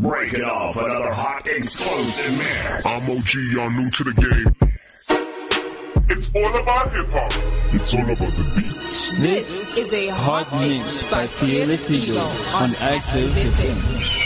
Breaking off another hot explosive mix. I'm OG, y'all new to the game. It's all about hip hop. It's all about the beats. This is a hot mix by Fearless Eagle on Active FM.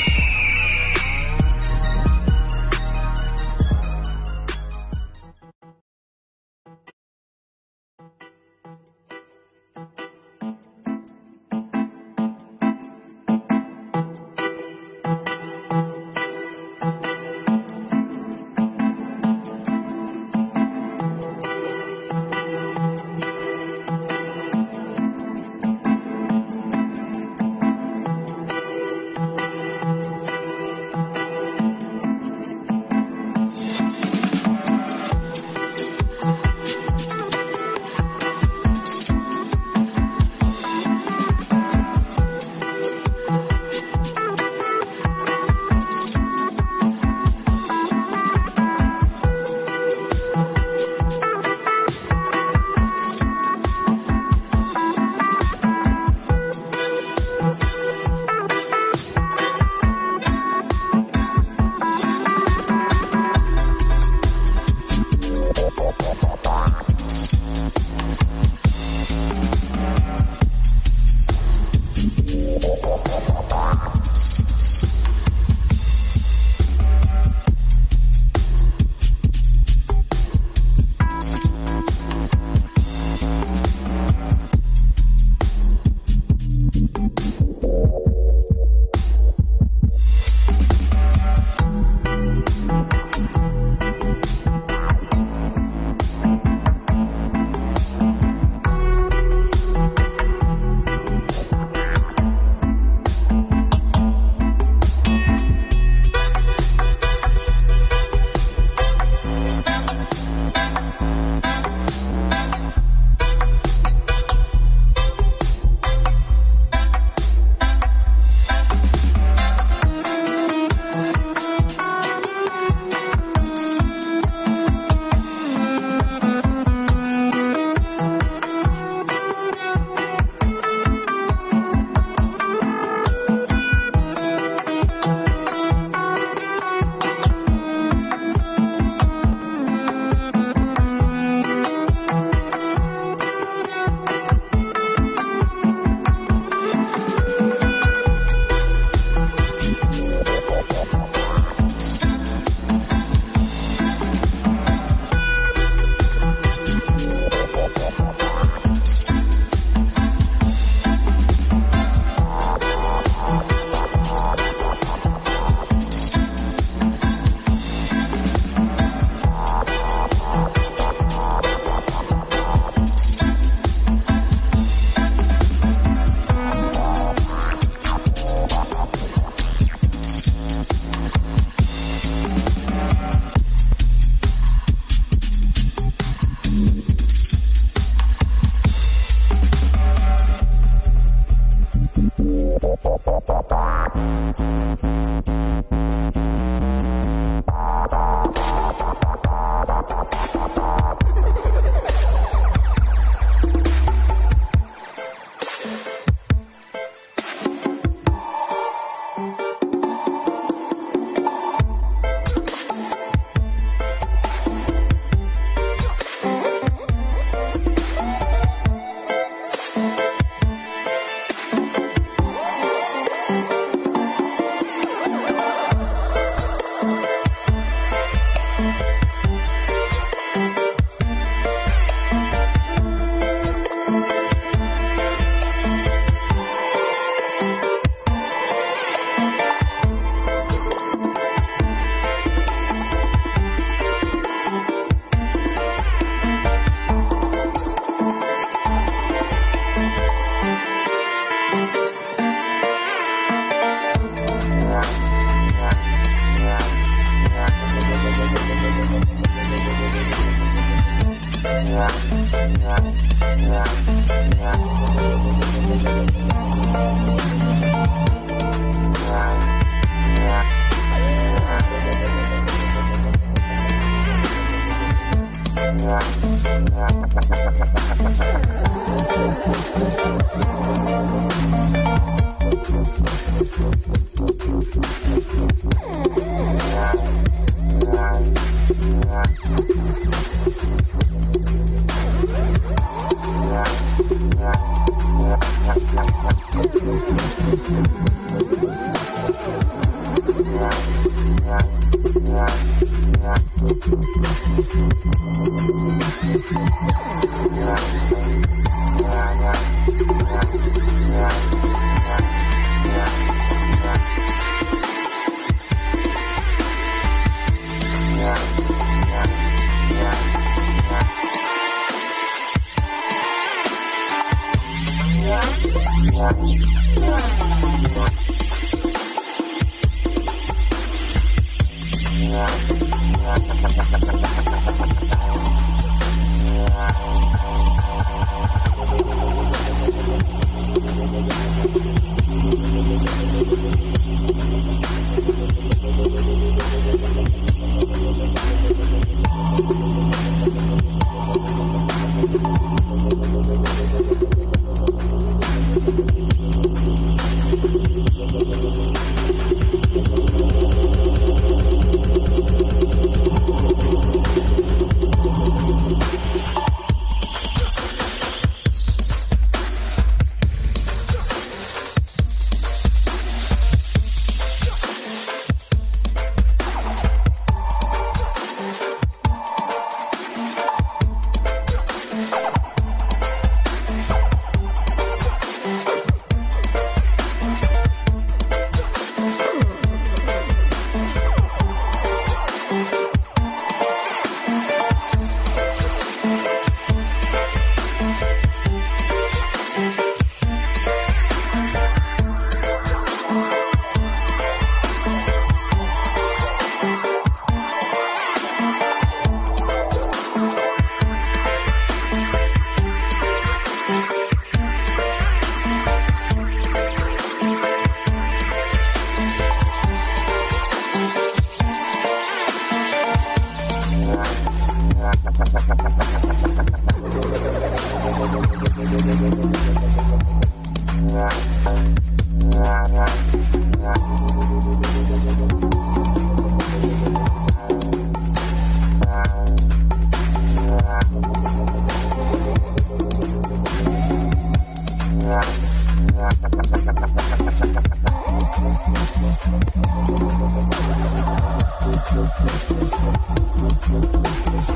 Thank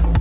you.